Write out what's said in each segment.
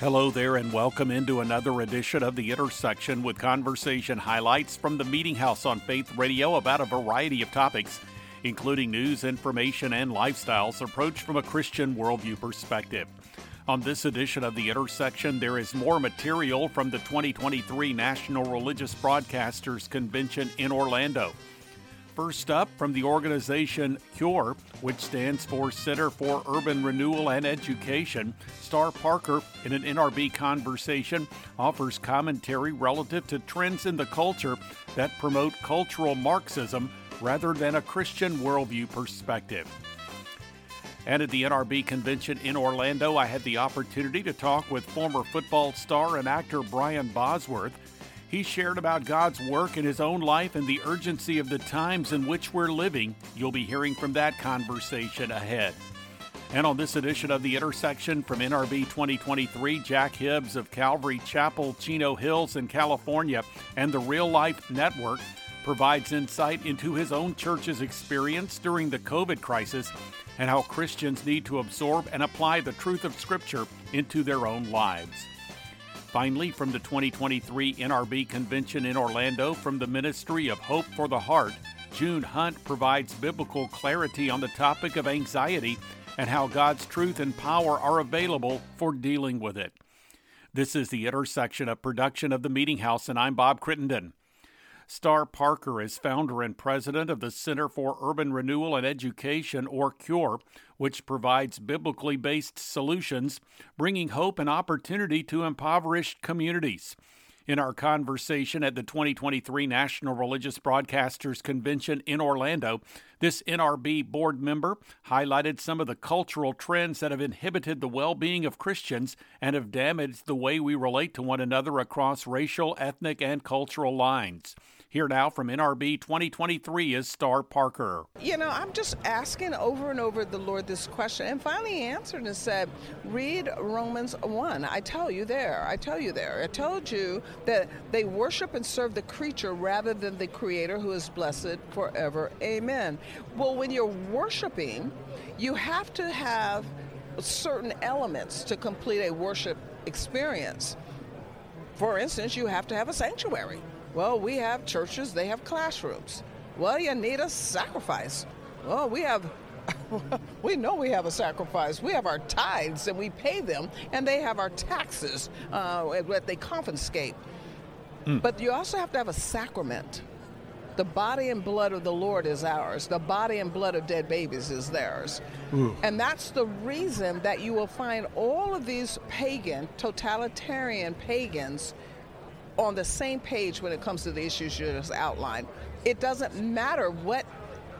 Hello there, and welcome into another edition of The Intersection with conversation highlights from the Meeting House on Faith Radio about a variety of topics, including news, information, and lifestyles approached from a Christian worldview perspective. On this edition of The Intersection, there is more material from the 2023 National Religious Broadcasters Convention in Orlando. First up, from the organization CURE, which stands for Center for Urban Renewal and Education, Star Parker, in an NRB conversation, offers commentary relative to trends in the culture that promote cultural Marxism rather than a Christian worldview perspective. And at the NRB convention in Orlando, I had the opportunity to talk with former football star and actor Brian Bosworth he shared about God's work in his own life and the urgency of the times in which we're living. You'll be hearing from that conversation ahead. And on this edition of The Intersection from NRB 2023, Jack Hibbs of Calvary Chapel, Chino Hills in California, and the Real Life Network provides insight into his own church's experience during the COVID crisis and how Christians need to absorb and apply the truth of Scripture into their own lives. Finally, from the 2023 NRB convention in Orlando, from the Ministry of Hope for the Heart, June Hunt provides biblical clarity on the topic of anxiety and how God's truth and power are available for dealing with it. This is the intersection of production of the Meeting House, and I'm Bob Crittenden. Star Parker is founder and president of the Center for Urban Renewal and Education, or CURE, which provides biblically based solutions, bringing hope and opportunity to impoverished communities. In our conversation at the 2023 National Religious Broadcasters Convention in Orlando, this NRB board member highlighted some of the cultural trends that have inhibited the well being of Christians and have damaged the way we relate to one another across racial, ethnic, and cultural lines. Here now from NRB 2023 is Star Parker. You know, I'm just asking over and over the Lord this question, and finally answered and said, Read Romans 1. I tell you there, I tell you there. I told you that they worship and serve the creature rather than the Creator who is blessed forever. Amen. Well, when you're worshiping, you have to have certain elements to complete a worship experience. For instance, you have to have a sanctuary. Well, we have churches, they have classrooms. Well, you need a sacrifice. Well, we have we know we have a sacrifice. We have our tithes and we pay them, and they have our taxes uh, that they confiscate. Mm. But you also have to have a sacrament. The body and blood of the Lord is ours. The body and blood of dead babies is theirs. Ooh. And that's the reason that you will find all of these pagan, totalitarian pagans on the same page when it comes to the issues you just outlined. It doesn't matter what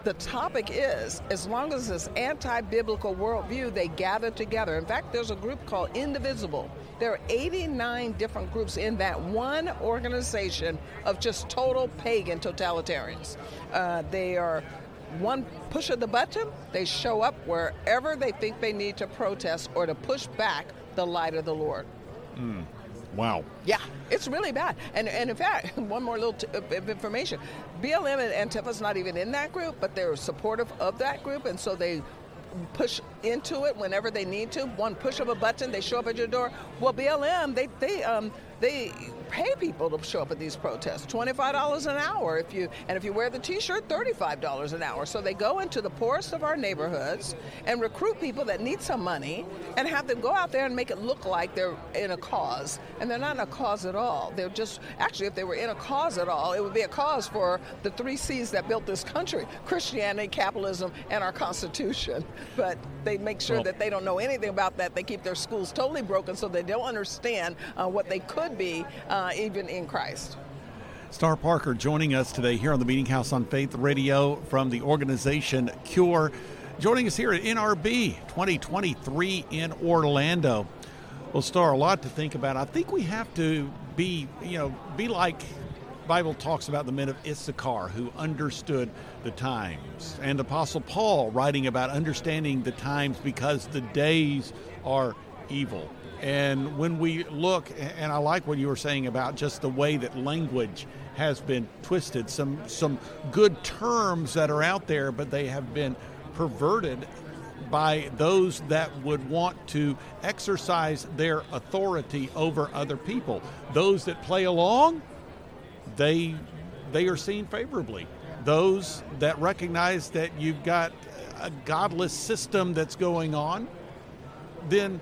the topic is, as long as it's anti-biblical worldview, they gather together. In fact, there's a group called Indivisible. There are 89 different groups in that one organization of just total pagan totalitarians. Uh, they are one push of the button, they show up wherever they think they need to protest or to push back the light of the Lord. Mm. Wow. Yeah, it's really bad. And, and in fact, one more little t- uh, information BLM and Antifa's not even in that group, but they're supportive of that group, and so they push into it whenever they need to. One push of a button, they show up at your door. Well, BLM, they, they, um, they pay people to show up at these protests. $25 an hour if you and if you wear the t-shirt, $35 an hour. So they go into the poorest of our neighborhoods and recruit people that need some money and have them go out there and make it look like they're in a cause. And they're not in a cause at all. They're just actually if they were in a cause at all, it would be a cause for the three C's that built this country: Christianity, capitalism, and our constitution. But they make sure well, that they don't know anything about that. They keep their schools totally broken so they don't understand uh, what they could be uh, even in Christ. Star Parker joining us today here on the Meeting House on Faith Radio from the organization Cure. Joining us here at NRB 2023 in Orlando. Well, Star, a lot to think about. I think we have to be, you know, be like Bible talks about the men of Issachar who understood the times, and Apostle Paul writing about understanding the times because the days are evil. And when we look, and I like what you were saying about just the way that language has been twisted, some some good terms that are out there, but they have been perverted. by those that would want to exercise their authority over other people. Those that play along, they they are seen favorably. Those that recognize that you've got a godless system that's going on, then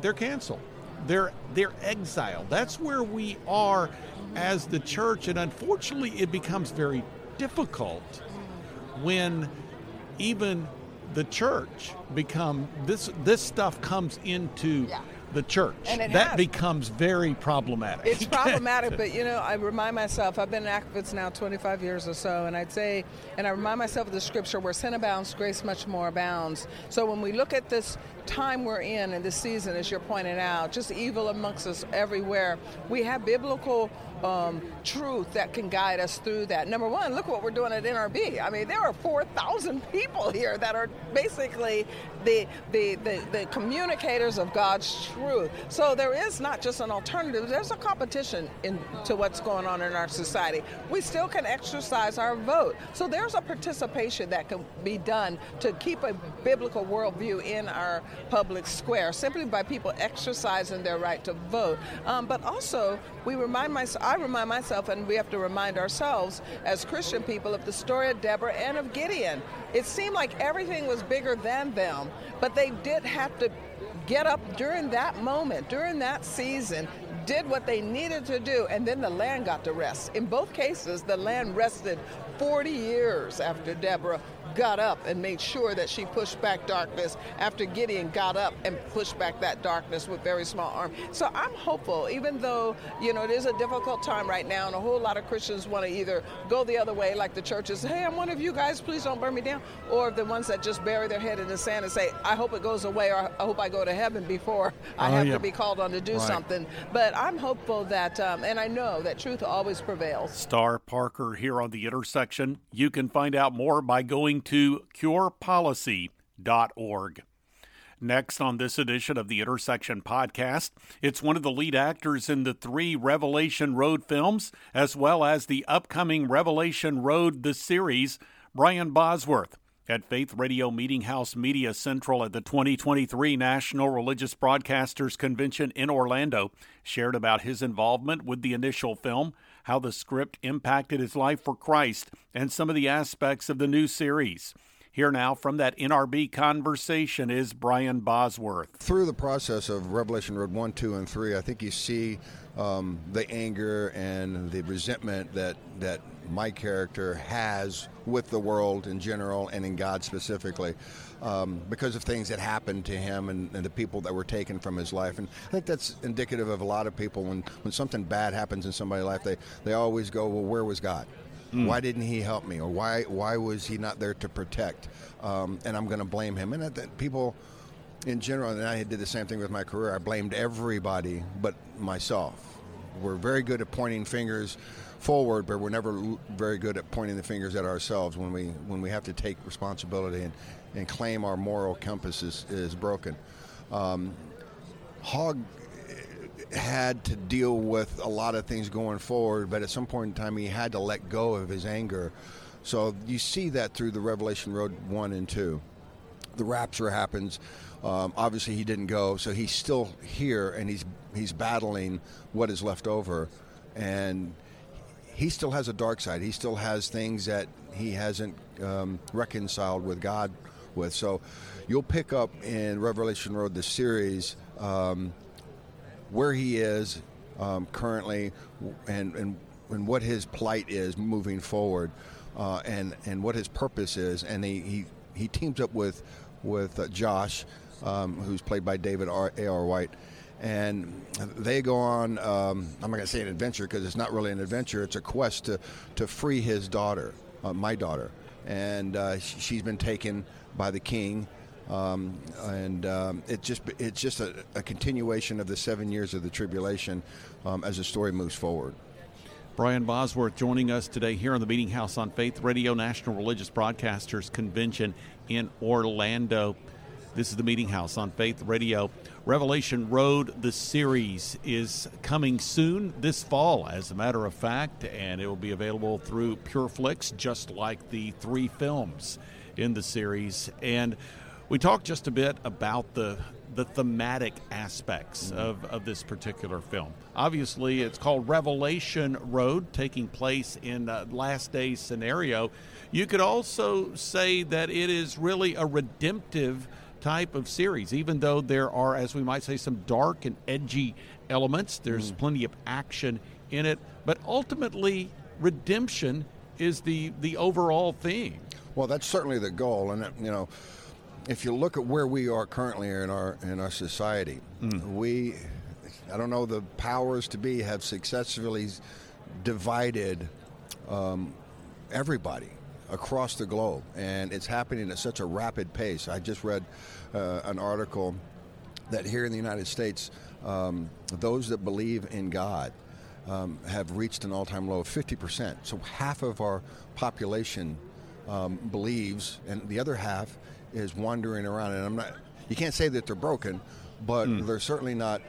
they're canceled. They're they're exiled. That's where we are as the church, and unfortunately, it becomes very difficult when even the church become this this stuff comes into yeah the church. that has. becomes very problematic. It's problematic, but you know, I remind myself, I've been an activist now 25 years or so, and I'd say, and I remind myself of the scripture where sin abounds, grace much more abounds. So when we look at this time we're in and this season, as you're pointing out, just evil amongst us everywhere, we have biblical um, truth that can guide us through that. Number one, look what we're doing at NRB. I mean, there are 4,000 people here that are basically the, the, the, the, communicators of God's truth. So there is not just an alternative, there's a competition in, to what's going on in our society. We still can exercise our vote. So there's a participation that can be done to keep a biblical worldview in our public square simply by people exercising their right to vote. Um, but also, we remind myself, I remind myself, and we have to remind ourselves as Christian people of the story of Deborah and of Gideon. It seemed like everything was bigger than them, but they did have to get up during that moment, during that season, did what they needed to do, and then the land got to rest. In both cases, the land rested 40 years after Deborah got up and made sure that she pushed back darkness after Gideon got up and pushed back that darkness with very small arm. So I'm hopeful, even though, you know, it is a difficult time right now and a whole lot of Christians want to either go the other way, like the churches, hey, I'm one of you guys, please don't burn me down, or the ones that just bury their head in the sand and say, I hope it goes away or I hope I go to heaven before I oh, have yeah. to be called on to do right. something. But I'm hopeful that, um, and I know that truth always prevails. Star Parker here on the intersection. You can find out more by going to curepolicy.org. Next on this edition of the Intersection podcast, it's one of the lead actors in the three Revelation Road films, as well as the upcoming Revelation Road the series, Brian Bosworth. At Faith Radio Meeting House Media Central at the 2023 National Religious Broadcasters Convention in Orlando, shared about his involvement with the initial film, how the script impacted his life for Christ, and some of the aspects of the new series. Here now from that NRB conversation is Brian Bosworth. Through the process of Revelation Road 1, 2, and 3, I think you see um, the anger and the resentment that, that my character has with the world in general and in God specifically. Um, because of things that happened to him and, and, the people that were taken from his life. And I think that's indicative of a lot of people when, when something bad happens in somebody's life, they, they always go, Well, where was God? Mm. Why didn't he help me? Or why why was he not there to protect? Um, and I'm going to blame him. And that, that people in general, and I did the same thing with my career. I blamed everybody but myself. We're very good at pointing fingers forward, but we're never very good at pointing the fingers at ourselves when we when we have to take responsibility and, and claim our moral compass is, is broken. Um, Hog had to deal with a lot of things going forward, but at some point in time, he had to let go of his anger. So you see that through the Revelation Road 1 and 2. The rapture happens. Um, obviously, he didn't go, so he's still here and he's, he's battling what is left over. And he still has a dark side. He still has things that he hasn't um, reconciled with God with. So you'll pick up in Revelation Road, the series. Um, where he is um, currently and, and, and what his plight is moving forward uh, and, and what his purpose is. And he, he, he teams up with, with uh, Josh, um, who's played by David A.R. White. And they go on, um, I'm not going to say an adventure because it's not really an adventure, it's a quest to, to free his daughter, uh, my daughter. And uh, she's been taken by the king um, and um, it just it's just a, a, continuation of the seven years of the tribulation um, as the story moves forward. Brian Bosworth joining us today here on the Meeting House on Faith Radio National Religious Broadcasters Convention in Orlando. This is the Meeting House on Faith Radio. Revelation Road, the series, is coming soon this fall, as a matter of fact, and it will be available through PureFlix, just like the three films in the series. And We talked just a bit about the the thematic aspects mm-hmm. of, of this particular film. Obviously, it's called Revelation Road, taking place in a last days scenario. You could also say that it is really a redemptive type of series, even though there are, as we might say, some dark and edgy elements. There's mm. plenty of action in it, but ultimately, redemption is the the overall theme. Well, that's certainly the goal, and you know if you look at where we are currently in our in our society, mm. we I don't know the powers to be have successfully divided um, everybody across the globe, and it's happening at such a rapid pace. I just read uh, an article that here in the United States, um, those that believe in God um, have reached an all-time low of 50%. So half of our population um, believes, and the other half is wandering around. And I'm not. You can't say that they're broken, but mm. they're certainly not.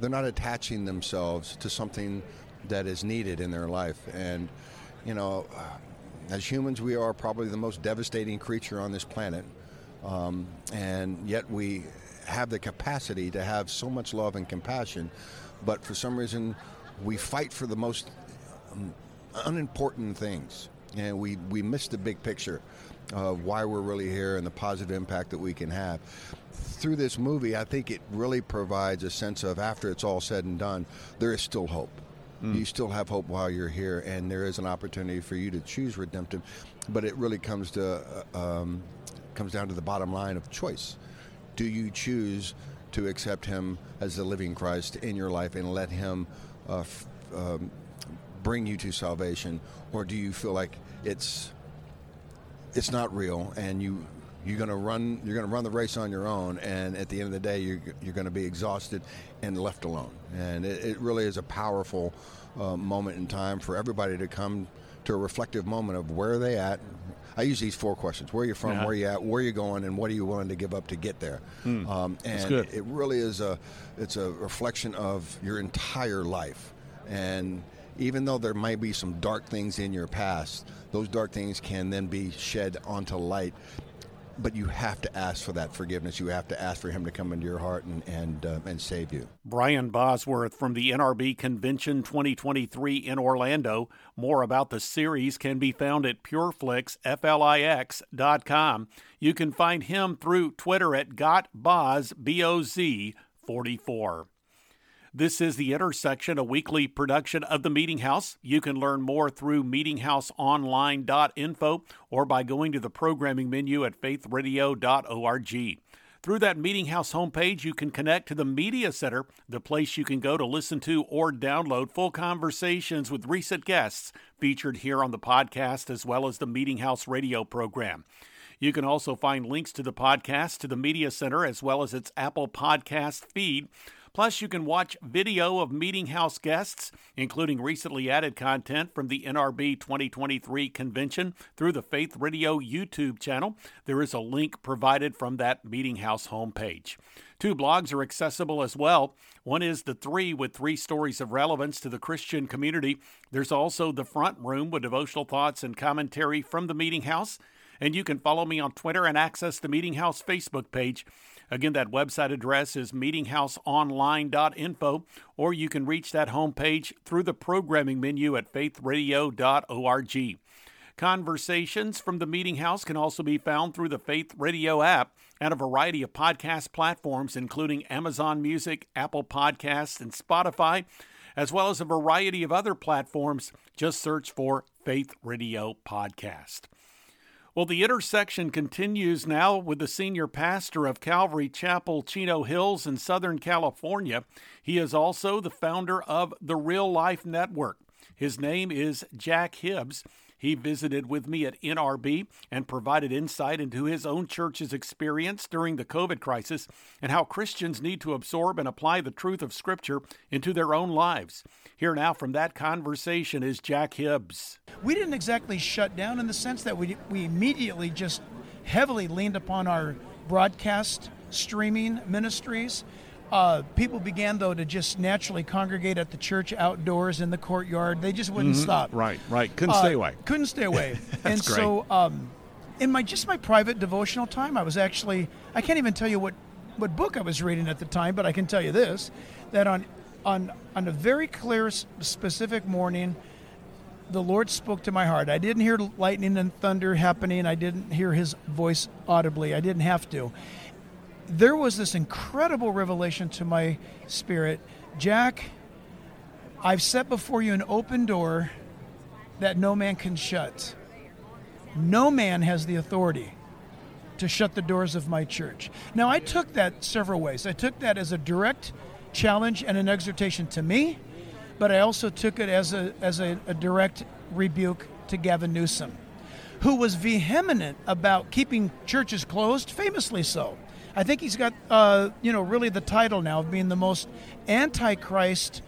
They're not attaching themselves to something that is needed in their life. And you know, as humans, we are probably the most devastating creature on this planet. Um, and yet we have the capacity to have so much love and compassion, but for some reason we fight for the most um, unimportant things, and we we miss the big picture of why we're really here and the positive impact that we can have. Through this movie, I think it really provides a sense of after it's all said and done, there is still hope. Mm. You still have hope while you're here, and there is an opportunity for you to choose redemptive. But it really comes to uh, um, comes down to the bottom line of choice. Do you choose to accept Him as the living Christ in your life and let Him uh, f- um, bring you to salvation, or do you feel like it's it's not real, and you you're going to run you're going to run the race on your own, and at the end of the day, you're you're going to be exhausted and left alone. And it, it really is a powerful uh, moment in time for everybody to come to a reflective moment of where are they at. I use these four questions: Where are you from? Yeah. Where are you at? Where are you going? And what are you willing to give up to get there? Hmm. Um, and it really is a it's a reflection of your entire life, and even though there might be some dark things in your past, those dark things can then be shed onto light. But you have to ask for that forgiveness. You have to ask for Him to come into your heart and and, uh, and save you. Brian Bosworth from the NRB Convention 2023 in Orlando. More about the series can be found at pureflixflix.com. You can find him through Twitter at GotBoz, B-O-Z 44. This is The Intersection, a weekly production of The Meeting House. You can learn more through meetinghouseonline.info or by going to the programming menu at faithradio.org. Through that Meeting House homepage, you can connect to the Media Center, the place you can go to listen to or download full conversations with recent guests featured here on the podcast as well as the Meeting House radio program. You can also find links to the podcast to the Media Center as well as its Apple Podcast feed. Plus, you can watch video of Meeting House guests, including recently added content from the NRB 2023 convention through the Faith Radio YouTube channel. There is a link provided from that Meeting House homepage. Two blogs are accessible as well. One is The Three with three stories of relevance to the Christian community. There's also The Front Room with devotional thoughts and commentary from the Meeting House. And you can follow me on Twitter and access the Meeting House Facebook page. Again, that website address is meetinghouseonline.info, or you can reach that homepage through the programming menu at faithradio.org. Conversations from the Meeting House can also be found through the Faith Radio app and a variety of podcast platforms, including Amazon Music, Apple Podcasts, and Spotify, as well as a variety of other platforms. Just search for Faith Radio Podcast. Well, the intersection continues now with the senior pastor of Calvary Chapel, Chino Hills in Southern California. He is also the founder of the Real Life Network. His name is Jack Hibbs. He visited with me at NRB and provided insight into his own church's experience during the COVID crisis and how Christians need to absorb and apply the truth of Scripture into their own lives. Here now from that conversation is Jack Hibbs. We didn't exactly shut down in the sense that we, we immediately just heavily leaned upon our broadcast streaming ministries uh, people began, though, to just naturally congregate at the church outdoors in the courtyard. They just wouldn't mm-hmm. stop. Right, right. Couldn't uh, stay away. Couldn't stay away. and great. so um, in my just my private devotional time, I was actually I can't even tell you what what book I was reading at the time, but I can tell you this that on on on a very clear specific morning the Lord spoke to my heart. I didn't hear lightning and thunder happening. I didn't hear his voice audibly. I didn't have to. There was this incredible revelation to my spirit. Jack, I've set before you an open door that no man can shut. No man has the authority to shut the doors of my church. Now, I took that several ways. I took that as a direct challenge and an exhortation to me, but I also took it as a, as a, a direct rebuke to Gavin Newsom, who was vehement about keeping churches closed, famously so. I think he's got, uh, you know, really the title now of being the most antichrist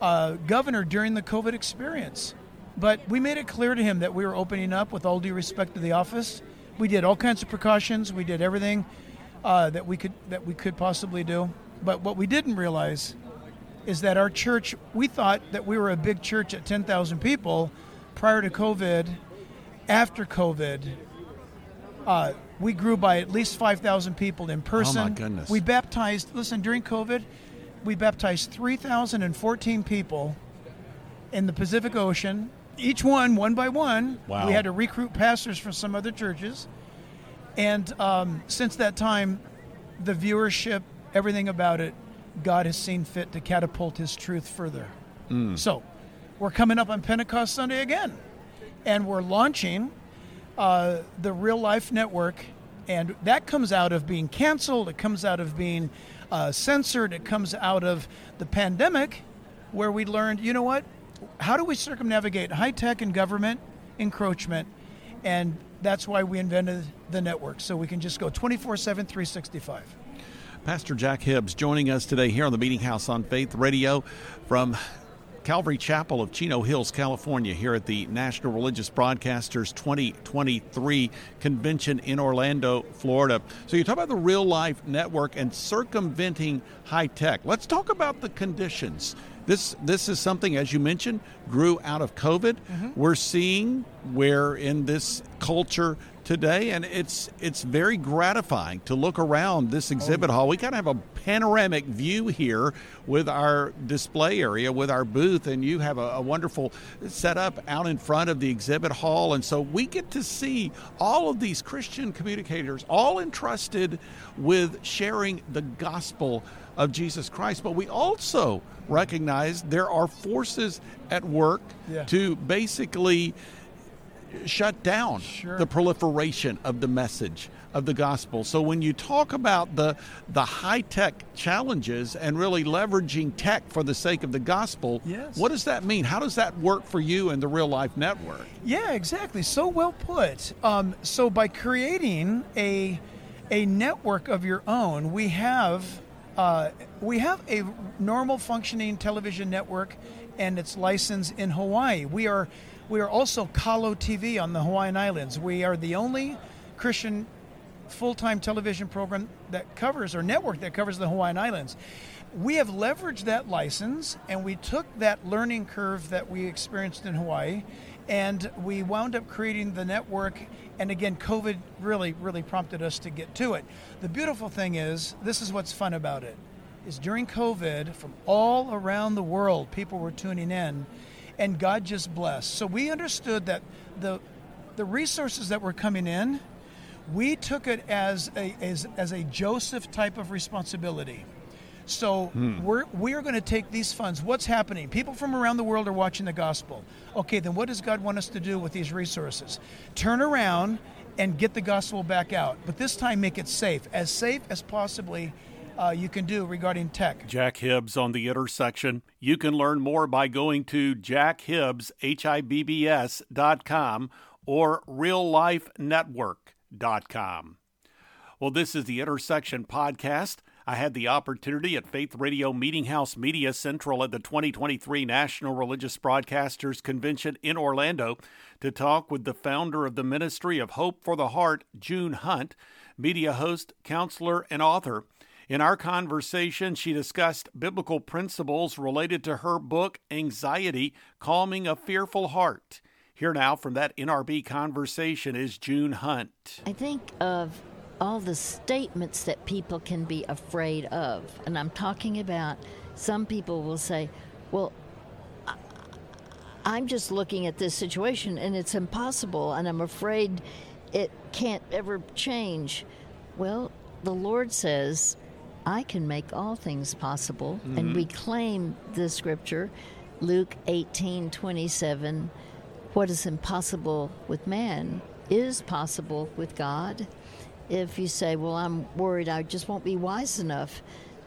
uh, governor during the COVID experience. But we made it clear to him that we were opening up with all due respect to the office. We did all kinds of precautions. We did everything uh, that we could that we could possibly do. But what we didn't realize is that our church, we thought that we were a big church at 10,000 people prior to COVID. After COVID, uh, we grew by at least 5,000 people in person. Oh, my goodness. We baptized, listen, during COVID, we baptized 3,014 people in the Pacific Ocean, each one, one by one. Wow. We had to recruit pastors from some other churches. And um, since that time, the viewership, everything about it, God has seen fit to catapult His truth further. So, we're coming up on Pentecost Sunday again, and we're launching uh, the Real Life Network, and that comes out of being canceled. It comes out of being uh, censored. It comes out of the pandemic, where we learned, you know what? How do we circumnavigate high tech and government encroachment? And that's why we invented the network, so we can just go 24 7, 365. Pastor Jack Hibbs joining us today here on the Meeting House on Faith Radio from Calvary Chapel of Chino Hills, California, here at the National Religious Broadcasters 2023 convention in Orlando, Florida. So, you talk about the real life network and circumventing high tech. Let's talk about the conditions. This, this is something, as you mentioned, grew out of COVID. Mm-hmm. We're seeing where in this culture today, and it's it's very gratifying to look around this exhibit hall. We kind of have a panoramic view here with our display area, with our booth, and you have a, a wonderful setup out in front of the exhibit hall, and so we get to see all of these Christian communicators, all entrusted with sharing the gospel of Jesus Christ. But we also recognize there are forces at work Yeah. to basically shut down Sure. the proliferation of the message of the gospel. So when you talk about the the high tech challenges and really leveraging tech for the sake of the gospel, Yes. what does that mean? How does that work for you and the real life network? Yeah, exactly. So well put. Um, so by creating a a network of your own, we have uh, we have a normal functioning television network, and it's licensed in Hawaii. We are we are also Kalo TV on the Hawaiian Islands. We are the only Christian full-time television program that covers or network that covers the Hawaiian Islands. We have leveraged that license and we took that learning curve that we experienced in Hawaii and we wound up creating the network and again COVID really really prompted us to get to it. The beautiful thing is this is what's fun about it is during COVID from all around the world people were tuning in and God just blessed. So we understood that the the resources that were coming in we took it as a as, as a Joseph type of responsibility. So hmm. we're we're going to take these funds. What's happening? People from around the world are watching the gospel. Okay, then what does God want us to do with these resources? Turn around and get the gospel back out, but this time make it safe, as safe as possibly uh, you can do regarding tech. Jack Hibbs on the intersection. You can learn more by going to jackhibbs, H-I-B-B-S dot com or reallifenetwork.com. Well, this is the Intersection Podcast. I had the opportunity at Faith Radio Meeting House Media Central at the 2023 National Religious Broadcasters Convention in Orlando to talk with the founder of the Ministry of Hope for the Heart, June Hunt, media host, counselor, and author. In our conversation, she discussed biblical principles related to her book, Anxiety Calming a Fearful Heart. Here now from that NRB conversation is June Hunt. I think of all the statements that people can be afraid of. And I'm talking about some people will say, well, I'm just looking at this situation and it's impossible and I'm afraid it can't ever change. Well, the Lord says, I can make all things possible. Mm-hmm. And we claim the scripture, Luke 18 27, what is impossible with man is possible with God. If you say, Well, I'm worried I just won't be wise enough,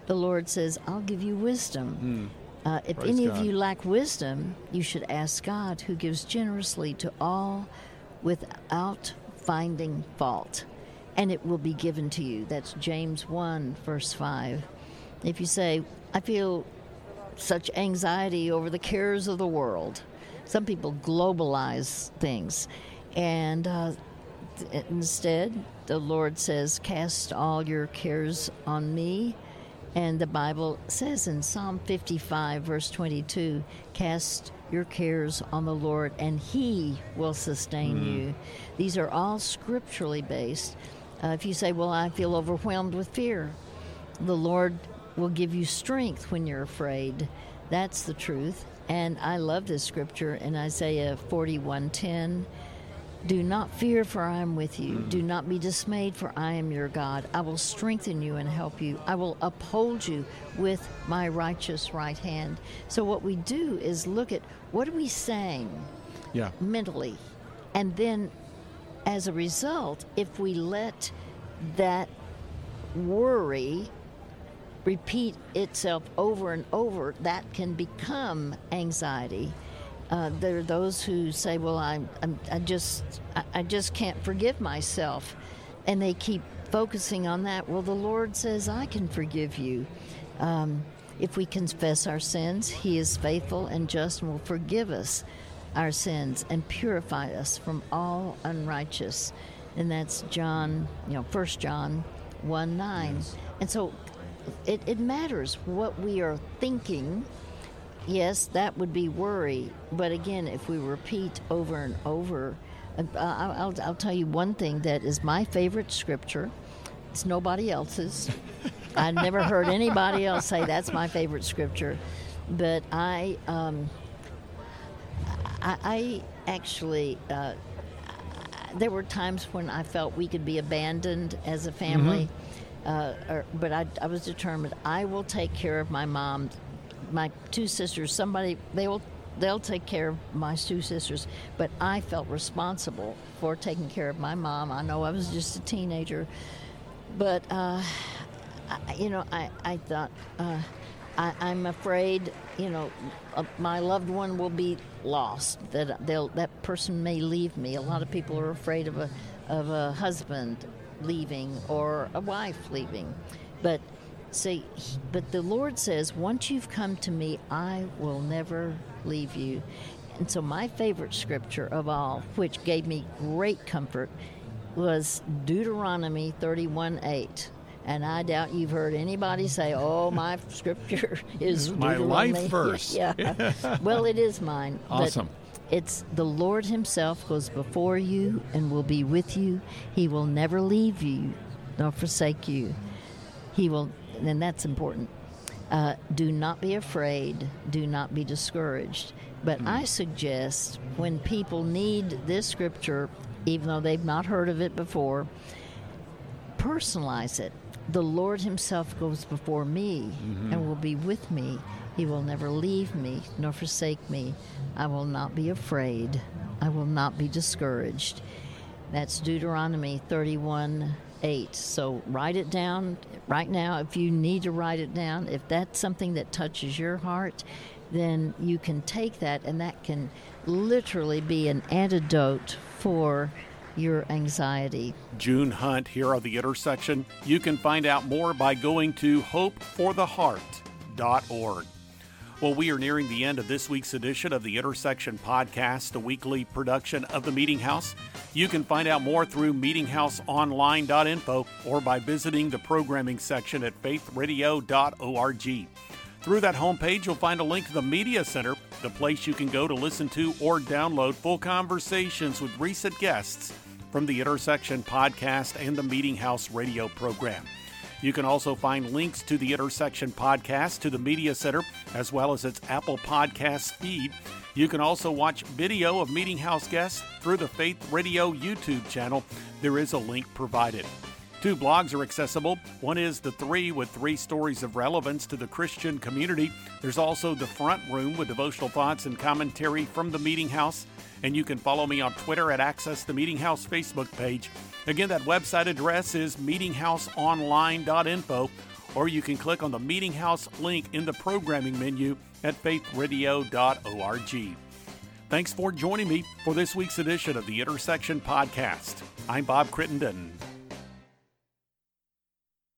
the Lord says, I'll give you wisdom. Mm. Uh, if Praise any God. of you lack wisdom, you should ask God, who gives generously to all without finding fault, and it will be given to you. That's James 1, verse 5. If you say, I feel such anxiety over the cares of the world, some people globalize things. And uh, instead, the Lord says, Cast all your cares on me and the Bible says in Psalm 55, verse 22, cast your cares on the Lord and He will sustain mm. you. These are all scripturally based. Uh, if you say, Well, I feel overwhelmed with fear, the Lord will give you strength when you're afraid. That's the truth. And I love this scripture in Isaiah 41:10. Do not fear, for I am with you. Do not be dismayed, for I am your God. I will strengthen you and help you. I will uphold you with my righteous right hand. So, what we do is look at what are we saying yeah. mentally? And then, as a result, if we let that worry repeat itself over and over, that can become anxiety. Uh, there are those who say, "Well, I, I'm, I just, I, I just can't forgive myself," and they keep focusing on that. Well, the Lord says, "I can forgive you." Um, if we confess our sins, He is faithful and just and will forgive us our sins and purify us from all unrighteous. And that's John, you know, First John one nine. Yes. And so, it, it matters what we are thinking yes, that would be worry. But again, if we repeat over and over, uh, I'll, I'll, tell you one thing that is my favorite scripture. It's nobody else's. I never heard anybody else say that's my favorite scripture, but I, um, I, I, actually. Uh, there were times when I felt we could be abandoned as a family, mm-hmm. uh, or, but I, I was determined I will take care of my mom my two sisters, somebody they will they'll take care of my two sisters, but I felt responsible for taking care of my mom. I know I was just a teenager, but uh, I, you know, I I thought. Uh, I, am afraid, you know, uh, my loved one will be lost. That they'll that person may leave me. A lot of people are afraid of a of a husband leaving or a wife leaving, but See, but the Lord says, once you've come to me, I will never leave you. And so, my favorite scripture of all, which gave me great comfort, was Deuteronomy 31 8. And I doubt you've heard anybody say, "Oh, my scripture is my life verse." yeah. well, it is mine. Awesome. It's the Lord Himself goes before you and will be with you. He will never leave you nor forsake you. He will and that's important. Uh, do not be afraid. Do not be discouraged. But mm. I suggest when people need this scripture, even though they've not heard of it before, personalize it. The Lord Himself goes before me mm-hmm. and will be with me. He will never leave me nor forsake me. I will not be afraid. I will not be discouraged. That's Deuteronomy 31 8. So write it down right now if you need to write it down. If that's something that touches your heart, then you can take that and that can literally be an antidote for your anxiety. June Hunt here on the intersection. You can find out more by going to hopefortheheart.org. Well, we are nearing the end of this week's edition of the Intersection Podcast, a weekly production of the Meeting House. You can find out more through meetinghouseonline.info or by visiting the programming section at faithradio.org. Through that homepage, you'll find a link to the Media Center, the place you can go to listen to or download full conversations with recent guests from the Intersection podcast and the Meeting House radio program. You can also find links to the Intersection podcast, to the Media Center, as well as its Apple Podcast feed. You can also watch video of Meeting House guests through the Faith Radio YouTube channel. There is a link provided. Two blogs are accessible. One is The Three with three stories of relevance to the Christian community. There's also The Front Room with devotional thoughts and commentary from the Meeting House. And you can follow me on Twitter at Access the Meeting House Facebook page. Again, that website address is meetinghouseonline.info, or you can click on the Meeting House link in the programming menu at faithradio.org. Thanks for joining me for this week's edition of the Intersection Podcast. I'm Bob Crittenden.